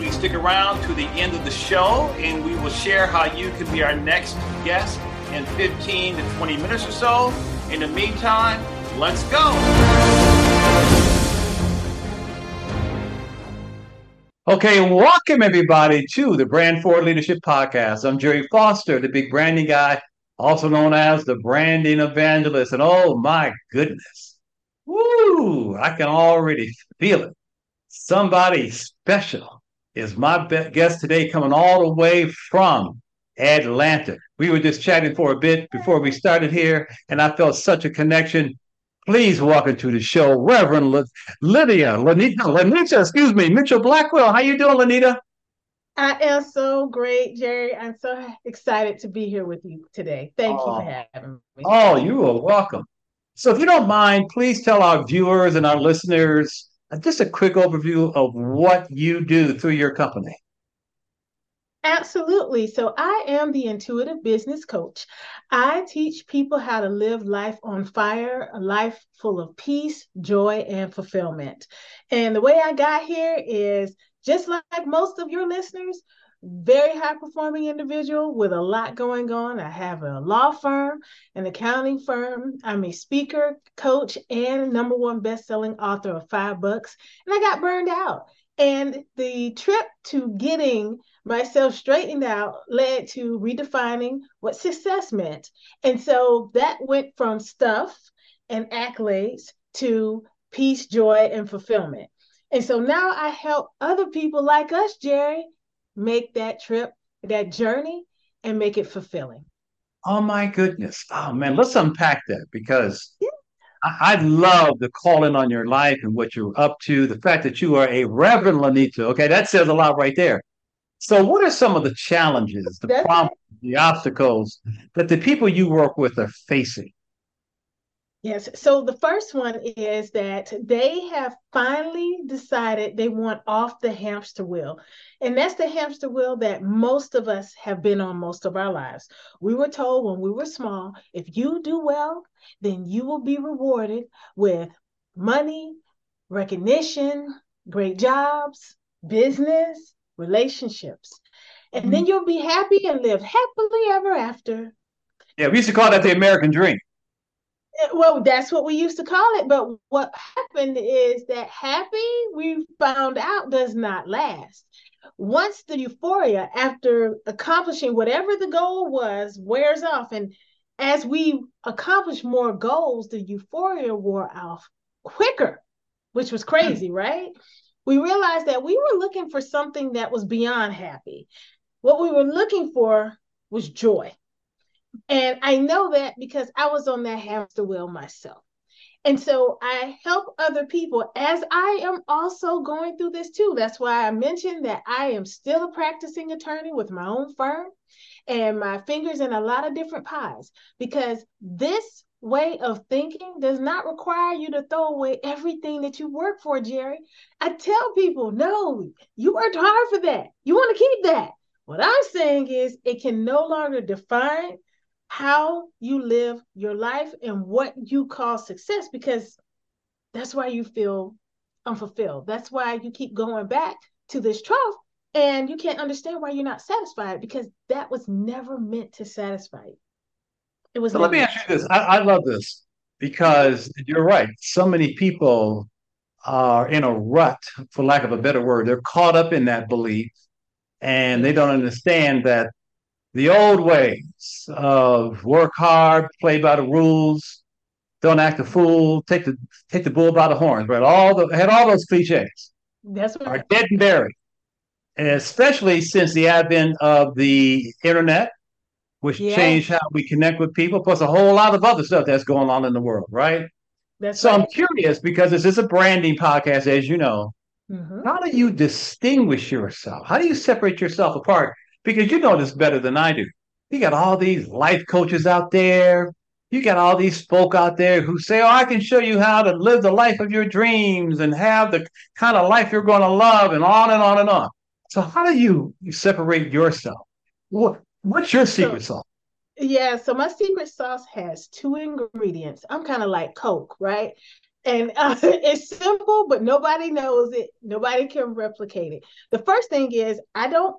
Please stick around to the end of the show and we will share how you can be our next guest in 15 to 20 minutes or so. In the meantime, let's go. Okay, welcome everybody to the Brand Forward Leadership Podcast. I'm Gerry Foster, the big branding guy, also known as the branding evangelist. And oh my goodness, woo, I can already feel it. Somebody special is my guest today coming all the way from Atlanta. We were just chatting for a bit before we started here, and I felt such a connection. Please welcome to the show, Reverend L- Lydia, Lynita, Lynita, excuse me, Mitchell Blackwell. How you doing, Lynita? I am so great, Gerry. I'm so excited to be here with you today. Thank oh. you for oh. having me. Oh, you are welcome. So, if you don't mind, please tell our viewers and our listeners Uh, just a quick overview of what you do through your company. Absolutely. So, I am the intuitive business coach. I teach people how to live life on fire, a life full of peace, joy, and fulfillment. And the way I got here is just like most of your listeners, very high performing individual with a lot going on. I have a law firm, an accounting firm. I'm a speaker, coach, and number one best-selling author of Five Books. And I got burned out. And the trip to getting myself straightened out led to redefining what success meant. And so that went from stuff and accolades to peace, joy, and fulfillment. And so now I help other people like us, Gerry, make that trip, that journey, and make it fulfilling. Oh my goodness. Oh man, let's unpack that because yeah. I, I love the calling on your life and what you're up to. The fact that you are a Reverend Lynita. Okay, that says a lot right there. So, what are some of the challenges, the That's problems, the obstacles that the people you work with are facing? Yes. So the first one is that they have finally decided they want off the hamster wheel. And that's the hamster wheel that most of us have been on most of our lives. We were told when we were small if you do well, then you will be rewarded with money, recognition, great jobs, business, relationships. And mm-hmm. then you'll be happy and live happily ever after. Yeah, we used to call that the American dream well that's what we used to call it but what happened is that happy we found out does not last. Once the euphoria after accomplishing whatever the goal was wears off and as we accomplish more goals the euphoria wore off quicker which was crazy hmm. right? We realized that we were looking for something that was beyond happy. What we were looking for was joy and I know that because I was on that hamster wheel myself. And so I help other people as I am also going through this too. That's why I mentioned that I am still a practicing attorney with my own firm and my fingers in a lot of different pies because this way of thinking does not require you to throw away everything that you work for, Gerry. I tell people, no, you worked hard for that. You want to keep that. What I'm saying is it can no longer define how you live your life and what you call success because that's why you feel unfulfilled. That's why you keep going back to this trough and you can't understand why you're not satisfied because that was never meant to satisfy you. It was. So let me ask you this. I, I love this because you're right. So many people are in a rut, for lack of a better word. They're caught up in that belief and they don't understand that the old ways of work hard, play by the rules, don't act a fool, take the take the bull by the horns, right? All the had all those cliches. That's right. Are dead and buried. And especially since the advent of the internet, which changed how we connect with people, plus a whole lot of other stuff that's going on in the world, right? That's so right. I'm curious because this is a branding podcast, as you know. Mm-hmm. How do you distinguish yourself? How do you separate yourself apart because you know this better than I do. You got all these life coaches out there. You got all these folk out there who say, Oh, I can show you how to live the life of your dreams and have the kind of life you're going to love, and on and on and on. So, how do you, you separate yourself? What, what's your secret so, sauce? Yeah, so my secret sauce has two ingredients. I'm kind of like Coke, right? And uh, it's simple, but nobody knows it. Nobody can replicate it. The first thing is I don't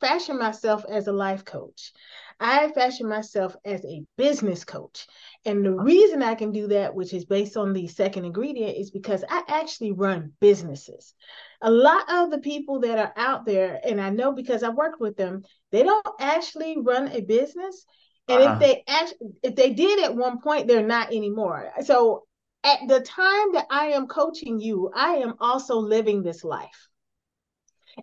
fashion myself as a life coach. I fashion myself as a business coach. And the reason I can do that, which is based on the second ingredient, is because I actually run businesses. A lot of the people that are out there, and I know because I worked with them, they don't actually run a business. And uh-huh. if they actually, if they did at one point, they're not anymore. So at the time that I am coaching you, I am also living this life.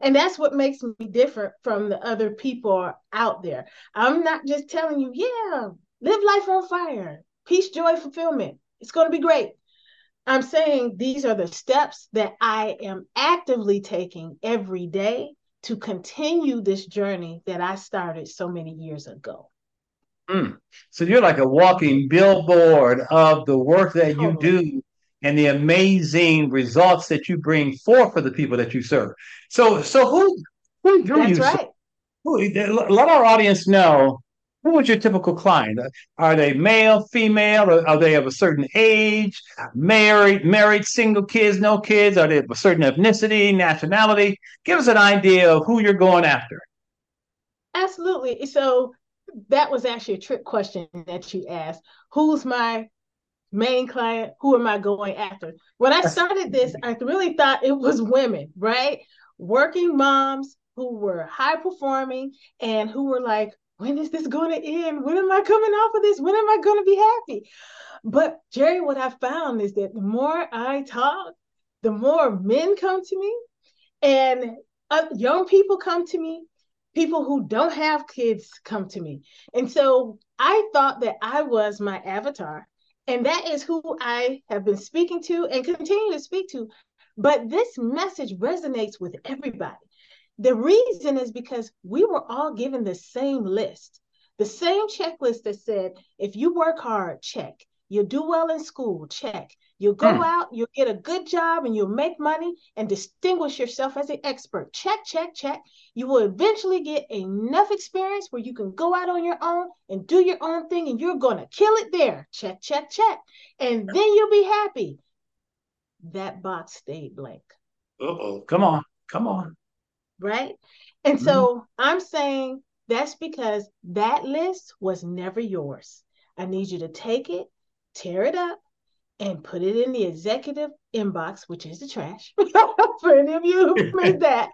And that's what makes me different from the other people out there. I'm not just telling you, yeah, live life on fire, peace, joy, fulfillment. It's going to be great. I'm saying these are the steps that I am actively taking every day to continue this journey that I started so many years ago. Mm. So you're like a walking billboard of the work that you do and the amazing results that you bring forth for the people that you serve. So, so who who do That's you? Right. Who, let our audience know who was your typical client? Are they male, female? Or are they of a certain age? Married, married, single kids, no kids? Are they of a certain ethnicity, nationality? Give us an idea of who you're going after. Absolutely. So that was actually a trick question that you asked. Who's my main client? Who am I going after? When I started this, I really thought it was women, right? Working moms who were high performing and who were like, when is this going to end? When am I coming off of this? When am I going to be happy? But Gerry, what I found is that the more I talk, the more men come to me and uh, young people come to me people who don't have kids come to me. And so I thought that I was my avatar. And that is who I have been speaking to and continue to speak to. But this message resonates with everybody. The reason is because we were all given the same list, the same checklist that said, if you work hard, check. You'll do well in school, check. You'll go mm. out, you'll get a good job, and you'll make money and distinguish yourself as an expert. Check, check, check. You will eventually get enough experience where you can go out on your own and do your own thing, and you're going to kill it there. Check, check, check. And then you'll be happy. That box stayed blank. Uh oh. Come on. Come on. Right. And mm-hmm. so I'm saying that's because that list was never yours. I need you to take it, tear it up, and put it in the executive inbox, which is the trash, for any of you who made that.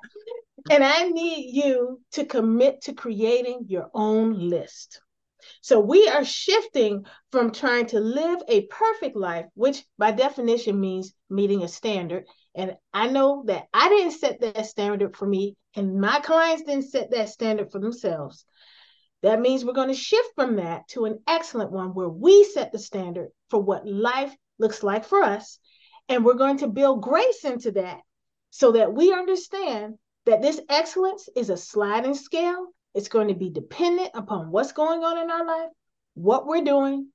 And I need you to commit to creating your own list. So we are shifting from trying to live a perfect life, which by definition means meeting a standard. And I know that I didn't set that standard for me, and my clients didn't set that standard for themselves. That means we're going to shift from that to an excellent one where we set the standard for what life looks like for us. And we're going to build grace into that so that we understand that this excellence is a sliding scale. It's going to be dependent upon what's going on in our life, what we're doing,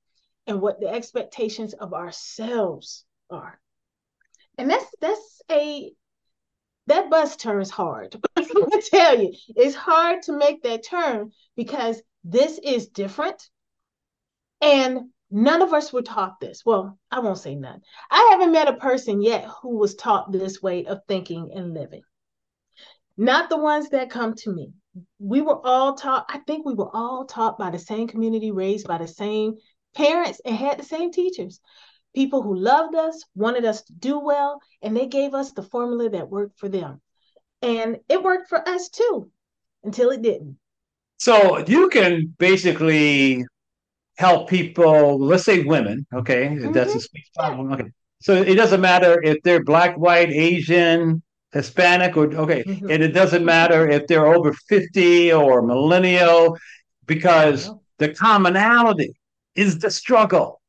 and what the expectations of ourselves are. And that's that's a that bus turns hard. I tell you, it's hard to make that turn because this is different. And None of us were taught this. Well, I won't say none. I haven't met a person yet who was taught this way of thinking and living. Not the ones that come to me. We were all taught, I think we were all taught by the same community, raised by the same parents, and had the same teachers. People who loved us, wanted us to do well, and they gave us the formula that worked for them. And it worked for us too until it didn't. So you can basically help people, let's say women, okay? Mm-hmm. That's a speech problem. Okay. So it doesn't matter if they're black, white, Asian, Hispanic, or okay, mm-hmm. and it doesn't matter if they're over 50 or millennial, because the commonality is the struggle.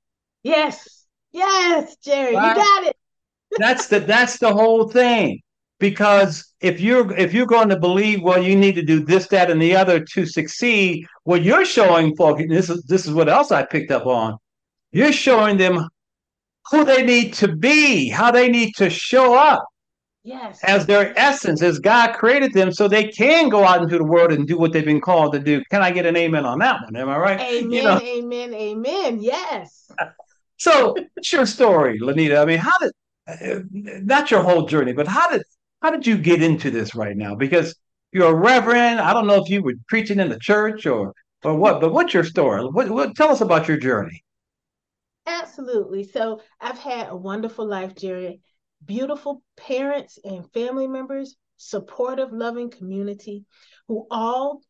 Yes. Yes, Gerry, right? you got it. that's the that's the whole thing. because if you're if you're going to believe well you need to do this that and the other to succeed what you're showing folks this is this is what else i picked up on you're showing them who they need to be how they need to show up yes as their essence as god created them so they can go out into the world and do what they've been called to do can i get an amen on that one am i right amen you know? amen amen yes so what's your story lynita i mean how did uh, not your whole journey but how did how did you get into this right now? Because you're a reverend. I don't know if you were preaching in the church or or what, but what's your story? What, what tell us about your journey? Absolutely. So I've had a wonderful life, Gerry. Beautiful parents and family members, supportive, loving community who all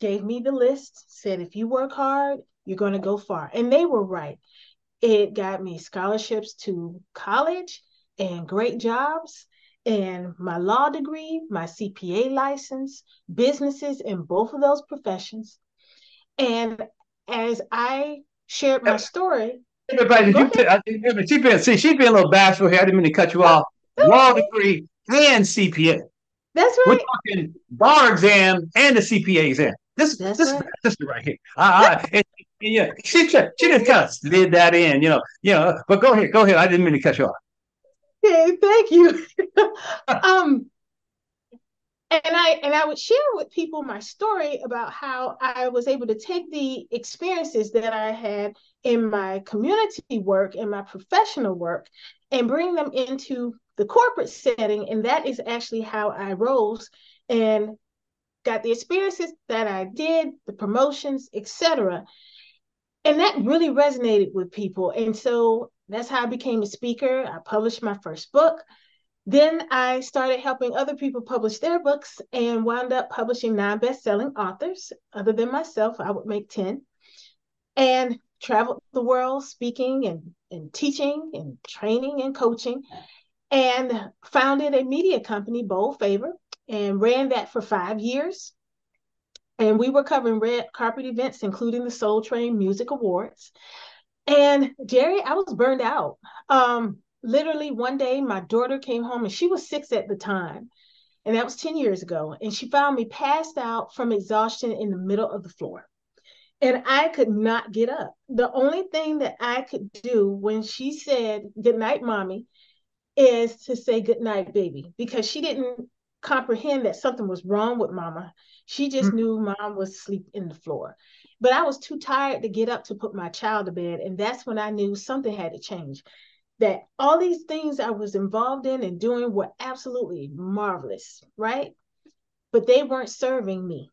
gave me the list, said, if you work hard, you're going to go far. And they were right. It got me scholarships to college and great jobs and my law degree, my CPA license, businesses in both of those professions. And as I shared my story, everybody, you, I, she been see she's been a little bashful here. I didn't mean to cut you off. Law degree and CPA. That's right. We're talking bar exam and the CPA exam. This That's this right. this is right here. And, yeah, she just she just kind of slid that in, you know, you know. But go ahead, go ahead. I didn't mean to cut you off. Okay, thank you. um, and I and I would share with people my story about how I was able to take the experiences that I had in my community work and my professional work and bring them into the corporate setting and that is actually how I rose and got the experiences that I did, the promotions, etc. And that really resonated with people. And so that's how I became a speaker. I published my first book. Then I started helping other people publish their books and wound up publishing nine best-selling authors. Other than myself, I would make 10. And traveled the world speaking and, and teaching and training and coaching. And founded a media company, Bold Favor, and ran that for five years. And we were covering red carpet events, including the Soul Train Music Awards. And Gerry, I was burned out. Um, literally one day my daughter came home and she was six at the time. And that was 10 years ago. And she found me passed out from exhaustion in the middle of the floor. And I could not get up. The only thing that I could do when she said, Good night, mommy, is to say good night, baby, because she didn't comprehend that something was wrong with mama. She just mm-hmm. knew mom was asleep in the floor. But I was too tired to get up to put my child to bed. And that's when I knew something had to change. That all these things I was involved in and doing were absolutely marvelous, right? But they weren't serving me,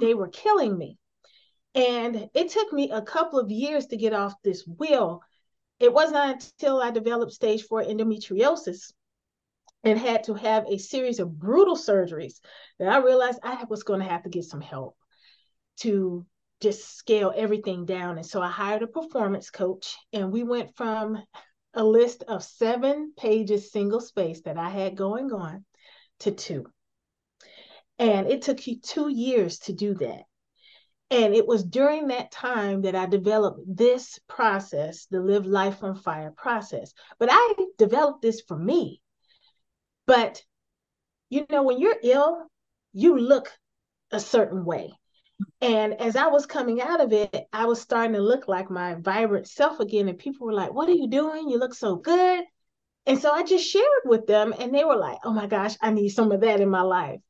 they were killing me. And it took me a couple of years to get off this wheel. It wasn't until I developed stage four endometriosis and had to have a series of brutal surgeries that I realized I was going to have to get some help to just scale everything down. And so I hired a performance coach, and we went from a list of seven pages, single space that I had going on to two. And it took you two years to do that. And it was during that time that I developed this process, the Live Life on Fire process. But I developed this for me. But, you know, when you're ill, you look a certain way. And as I was coming out of it, I was starting to look like my vibrant self again. And people were like, What are you doing? You look so good. And so I just shared with them, and they were like, Oh my gosh, I need some of that in my life.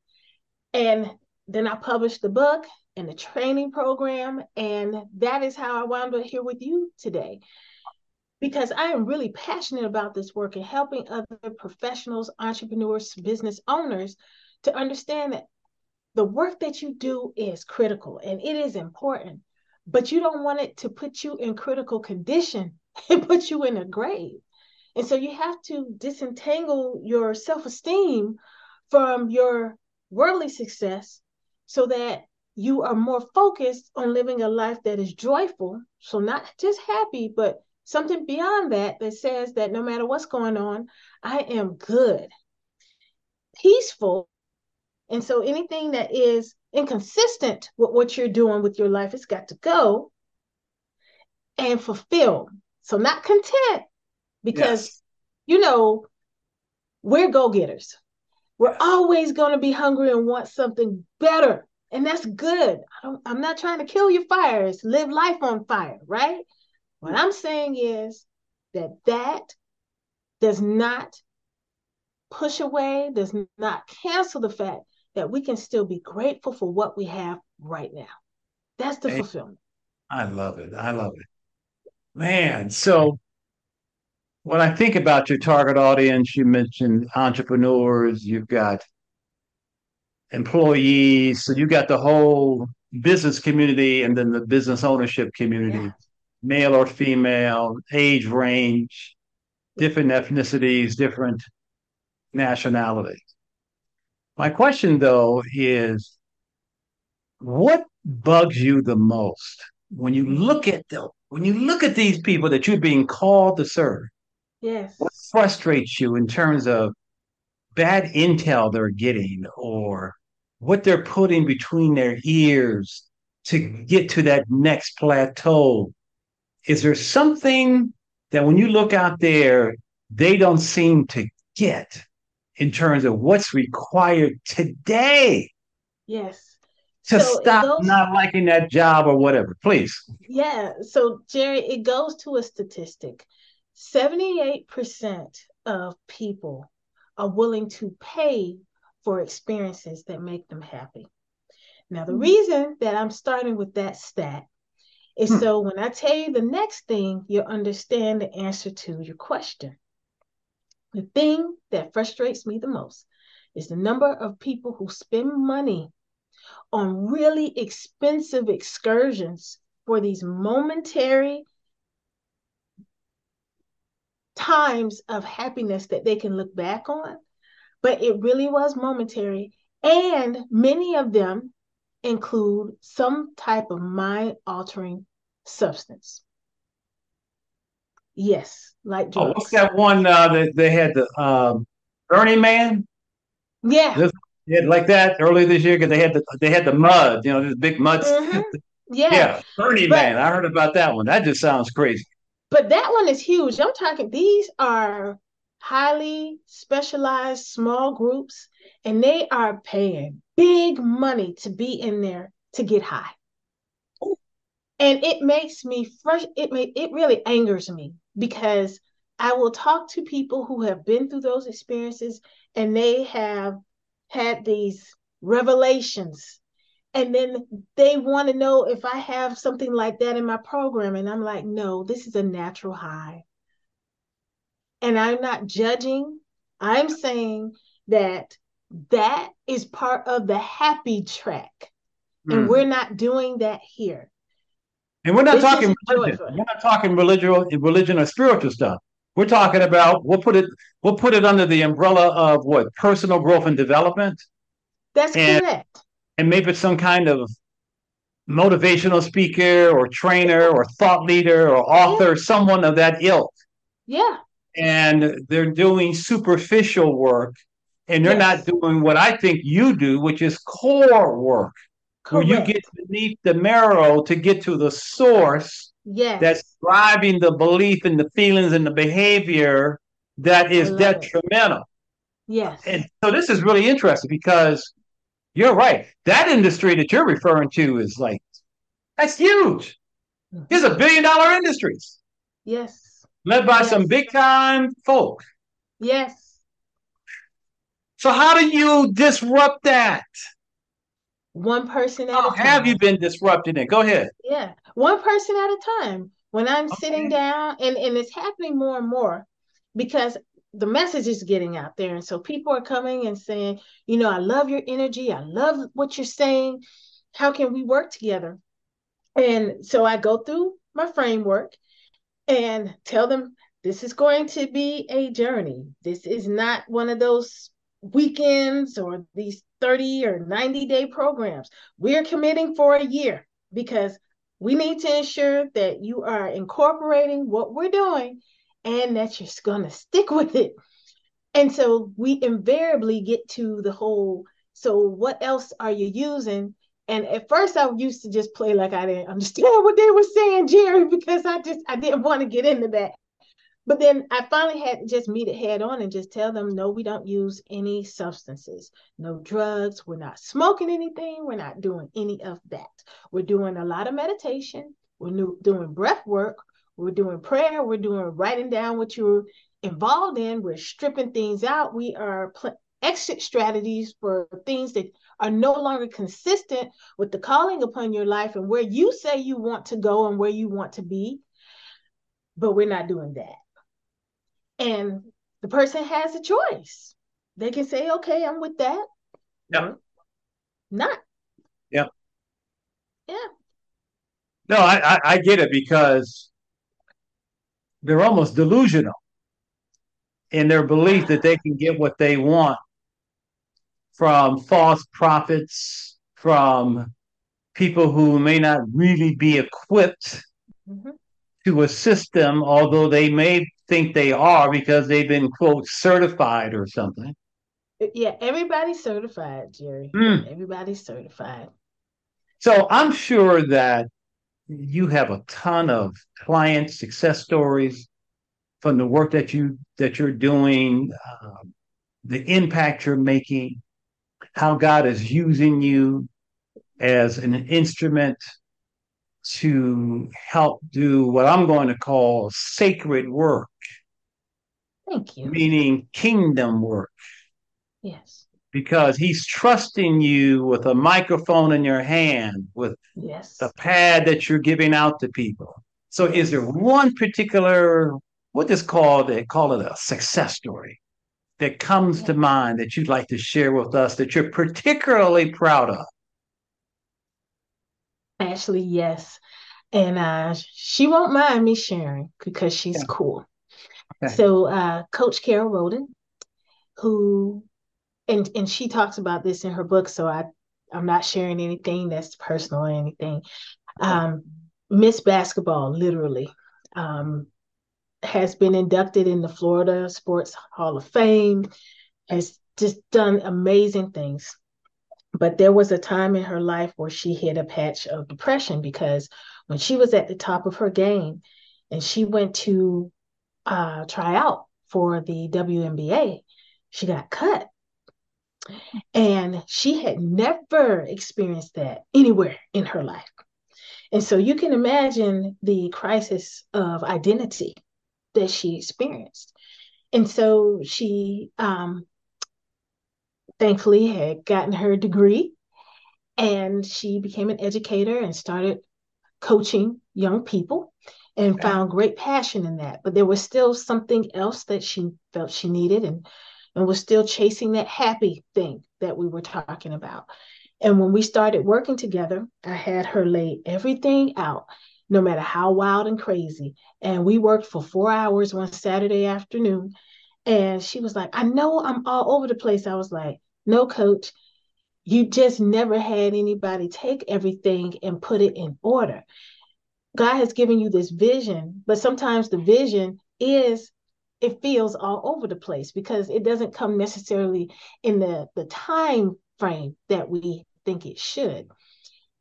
And then I published the book and the training program. And that is how I wound up here with you today. Because I am really passionate about this work and helping other professionals, entrepreneurs, business owners to understand that the work that you do is critical and it is important, but you don't want it to put you in critical condition and put you in a grave. And so you have to disentangle your self esteem from your worldly success so that you are more focused on living a life that is joyful. So, not just happy, but something beyond that that says that no matter what's going on, I am good, peaceful, and so anything that is inconsistent with what you're doing with your life, it's got to go and fulfill. So not content, because yes. you know, we're go-getters. We're always going to be hungry and want something better. And that's good. I am not trying to kill your fires, live life on fire, right? What I'm saying is that that does not push away, does not cancel the fact that we can still be grateful for what we have right now. That's the hey, fulfillment. I love it. I love it. Man, so when I think about your target audience, you mentioned entrepreneurs, you've got employees, so you've got the whole business community and then the business ownership community, yeah. Male or female, age range, different ethnicities, different nationalities. My question though is what bugs you the most when you look at the when you look at these people that you're being called to serve? Yes. What frustrates you in terms of bad intel they're getting or what they're putting between their ears to get to that next plateau? Is there something that when you look out there, they don't seem to get in terms of what's required today? Yes. To so stop goes, not liking that job or whatever, please. Yeah. So, Gerry, it goes to a statistic 78% of people are willing to pay for experiences that make them happy. Now, the mm-hmm. reason that I'm starting with that stat is hmm. so when I tell you the next thing, you'll understand the answer to your question. The thing that frustrates me the most is the number of people who spend money on really expensive excursions for these momentary times of happiness that they can look back on, but it really was momentary. And many of them include some type of mind altering substance. Yes, like drugs. Oh, what's that one uh, that they had the um, Burning Man? Yeah. This, yeah, like that earlier this year because they had the they had the mud, you know, this big mud. Mm-hmm. Yeah. yeah, Burning but, Man. I heard about that one. That just sounds crazy. But that one is huge. I'm talking, these are highly specialized small groups, and they are paying big money to be in there to get high. And it makes me fresh, it may it really angers me because I will talk to people who have been through those experiences and they have had these revelations and then they want to know if I have something like that in my program. And I'm like, no, this is a natural high. And I'm not judging. I'm saying that that is part of the happy track. Mm. And hmm. we're not doing that here. And we're not this talking religion. We're not talking religion, religion or spiritual stuff. We're talking about we'll put it we'll put it under the umbrella of what personal growth and development. That's and, correct and maybe some kind of motivational speaker or trainer or thought leader or author, yeah. someone of that ilk. Yeah. And they're doing superficial work and they're yes. not doing what I think you do, which is core work. Correct. Where you get beneath the marrow to get to the source yes. that's driving the belief and the feelings and the behavior that is detrimental. It. Yes. And so this is really interesting because you're right. That industry that you're referring to is like that's huge. These a billion dollar industries. Yes. Led by yes. some big time folk. Yes. So how do you disrupt that? One person at how a time. Have you been disrupting it? Go ahead. Yeah. One person at a time. When I'm okay. sitting down and, and it's happening more and more because the message is getting out there. And so people are coming and saying, you know, I love your energy. I love what you're saying. How can we work together? And so I go through my framework and tell them this is going to be a journey. This is not one of those weekends or these 30 or 90 day programs. We're committing for a year because we need to ensure that you are incorporating what we're doing and that you're going to stick with it. And so we invariably get to the whole so what else are you using? And at first I used to just play like I didn't understand what they were saying, Gerry, because I just I didn't want to get into that. But then I finally had to just meet it head on and just tell them, no, we don't use any substances, no drugs. We're not smoking anything. We're not doing any of that. We're doing a lot of meditation. We're doing breath work. We're doing prayer. We're doing writing down what you're involved in. We're stripping things out. We are pl- exit strategies for things that are no longer consistent with the calling upon your life and where you say you want to go and where you want to be. But we're not doing that. And the person has a choice. They can say, okay, I'm with that. Yeah. Not. Yeah. Yeah. No, I, I, I get it because they're almost delusional in their belief that they can get what they want from false prophets, from people who may not really be equipped mm-hmm. To assist them, although they may think they are because they've been quote certified or something. Yeah, everybody's certified, Gerry. Mm. Everybody's certified. So I'm sure that you have a ton of client success stories from the work that you that you're doing, um, the impact you're making, how God is using you as an instrument to help do what I'm going to call sacred work. Thank you. Meaning kingdom work. Yes. Because he's trusting you with a microphone in your hand, with yes. the pad that you're giving out to people. So, is there one particular, what is called, they call it a success story that comes to mind that you'd like to share with us that you're particularly proud of? Actually, yes. And uh, she won't mind me sharing because she's yeah. cool. Okay. So, uh, Coach Carol Roden, who, and and she talks about this in her book. So I, I'm not sharing anything that's personal or anything. Um, Miss Basketball, literally, um, has been inducted in the Florida Sports Hall of Fame. Has just done amazing things. But there was a time in her life where she hit a patch of depression because when she was at the top of her game and she went to uh, try out for the WNBA, she got cut. And she had never experienced that anywhere in her life. And so you can imagine the crisis of identity that she experienced. And so she um, thankfully had gotten her degree and she became an educator and started coaching young people and okay. found great passion in that. But there was still something else that she felt she needed and and was still chasing that happy thing that we were talking about. And when we started working together i had her lay everything out no matter how wild and crazy. And we worked for four hours one saturday afternoon and she was like i know i'm all over the place. I was like no, coach, you just never had anybody take everything and put it in order. God has given you this vision, but sometimes the vision is it feels all over the place because it doesn't come necessarily in the the time frame that we think it should.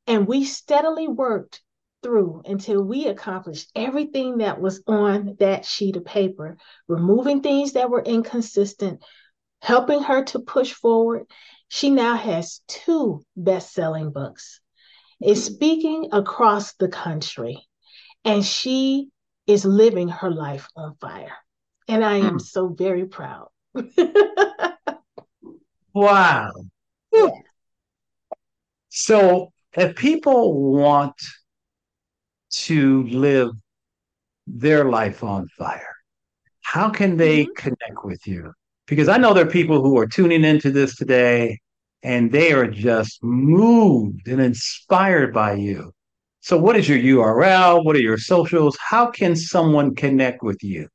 And we steadily worked through until we accomplished everything that was on that sheet of paper, removing things that were inconsistent, helping her to push forward. She now has two best selling books, is speaking across the country, and she is living her life on fire. And I am mm. so very proud. wow. Yeah. So, if people want to live their life on fire, how can they mm-hmm. connect with you? Because I know there are people who are tuning into this today and they are just moved and inspired by you. So, what is your URL? What are your socials? How can someone connect with you?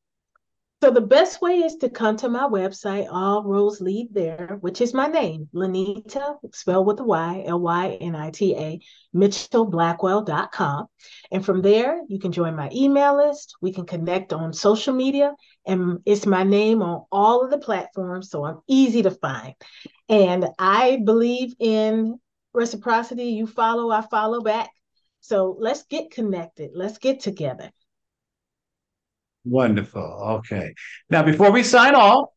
So the best way is to come to my website, all roads lead there, which is my name, Lynita, spelled with a Y, L-Y-N-I-T-A, mitchellblackwell.com. And from there, you can join my email list. We can connect on social media, and it's my name on all of the platforms, so I'm easy to find. And I believe in reciprocity. You follow, I follow back. So let's get connected. Let's get together. Wonderful. Okay. Now, before we sign off,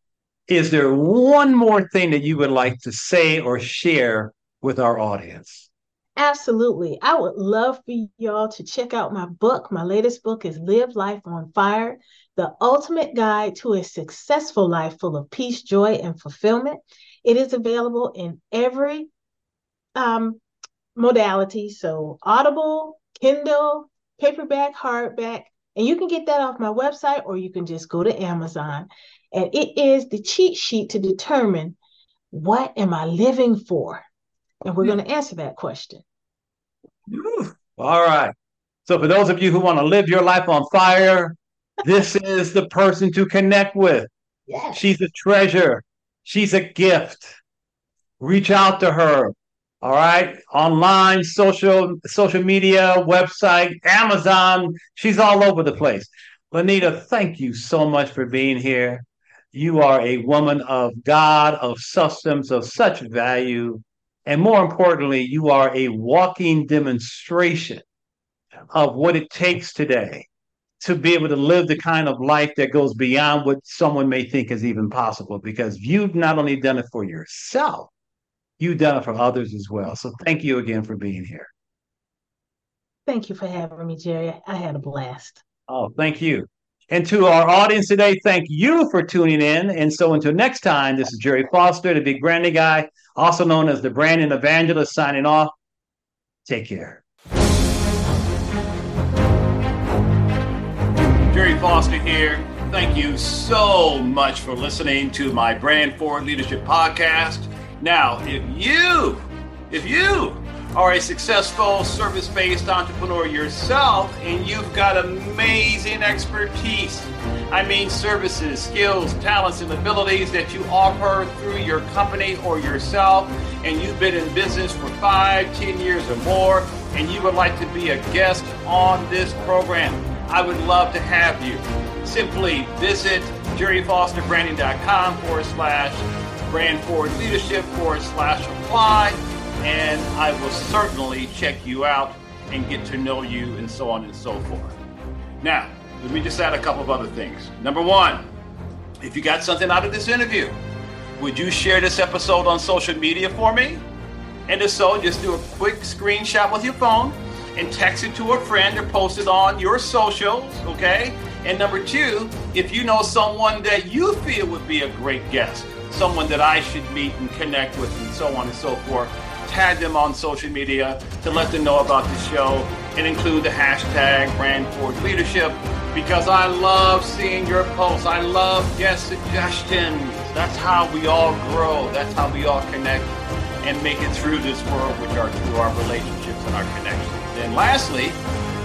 is there one more thing that you would like to say or share with our audience? Absolutely. I would love for y'all to check out my book. My latest book is Live Life on Fire The Ultimate Guide to a Successful Life Full of Peace, Joy, and Fulfillment. It is available in every um, modality. So, Audible, Kindle, paperback, hardback, and you can get that off my website or you can just go to Amazon. And it is the cheat sheet to determine what am I living for? And we're going to answer that question. All right. So, for those of you who want to live your life on fire, this is the person to connect with. Yes. She's a treasure. She's a gift. Reach out to her. All right. Online, social, social media, website, Amazon. She's all over the place. Lynita, thank you so much for being here. You are a woman of God, of substance, of such value. And more importantly, you are a walking demonstration of what it takes today to be able to live the kind of life that goes beyond what someone may think is even possible because you've not only done it for yourself, you've done it for others as well. So thank you again for being here. Thank you for having me, Gerry. I had a blast. Oh, thank you. And to our audience today, thank you for tuning in. And so until next time, this is Gerry Foster, the big branding guy, also known as the branding evangelist, signing off. Take care. Gerry Foster here. Thank you so much for listening to my Brand Forward Leadership podcast. Now, if you, if you are a successful service based entrepreneur yourself and you've got amazing expertise, I mean, services, skills, talents, and abilities that you offer through your company or yourself, and you've been in business for five, ten years or more, and you would like to be a guest on this program, I would love to have you. Simply visit gerryfosterbranding.com forward slash brand forward leadership forward slash apply, and I will certainly check you out and get to know you and so on and so forth. Now, let me just add a couple of other things. Number one, if you got something out of this interview, would you share this episode on social media for me? And if so, just do a quick screenshot with your phone and text it to a friend or post it on your socials, okay? And number two, if you know someone that you feel would be a great guest, someone that I should meet and connect with, and so on and so forth, tag them on social media to let them know about the show and include the hashtag brand forward leadership because I love seeing your posts. I love guest suggestions. That's how we all grow. That's how we all connect and make it through this world, which are through our relationships and our connections. And lastly,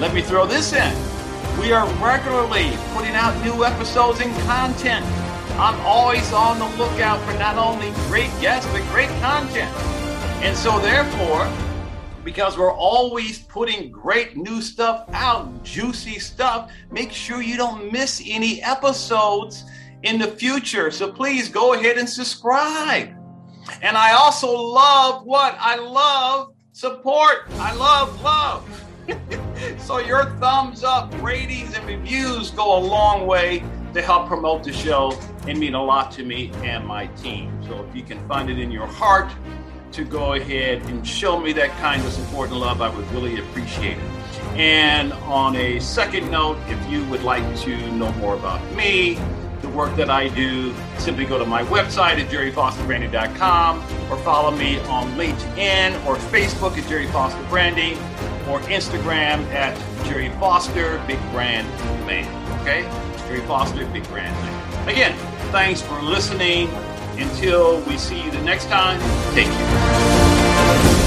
let me throw this in. We are regularly putting out new episodes and content. I'm always on the lookout for not only great guests, but great content. And so, therefore, because we're always putting great new stuff out, juicy stuff, make sure you don't miss any episodes in the future. So, please go ahead and subscribe. And I also love what? I love support. I love love. so your thumbs up, ratings, and reviews go a long way to help promote the show and mean a lot to me and my team. So if you can find it in your heart to go ahead and show me that kind of support and love, I would really appreciate it. And on a second note, if you would like to know more about me, the work that I do, simply go to my website at gerryfosterbranding.com or follow me on LinkedIn or Facebook at Gerry Foster Branding or Instagram at Gerry Foster Big Brand Man. Okay? Gerry Foster Big Brand Again, thanks for listening. Until we see you the next time, take care.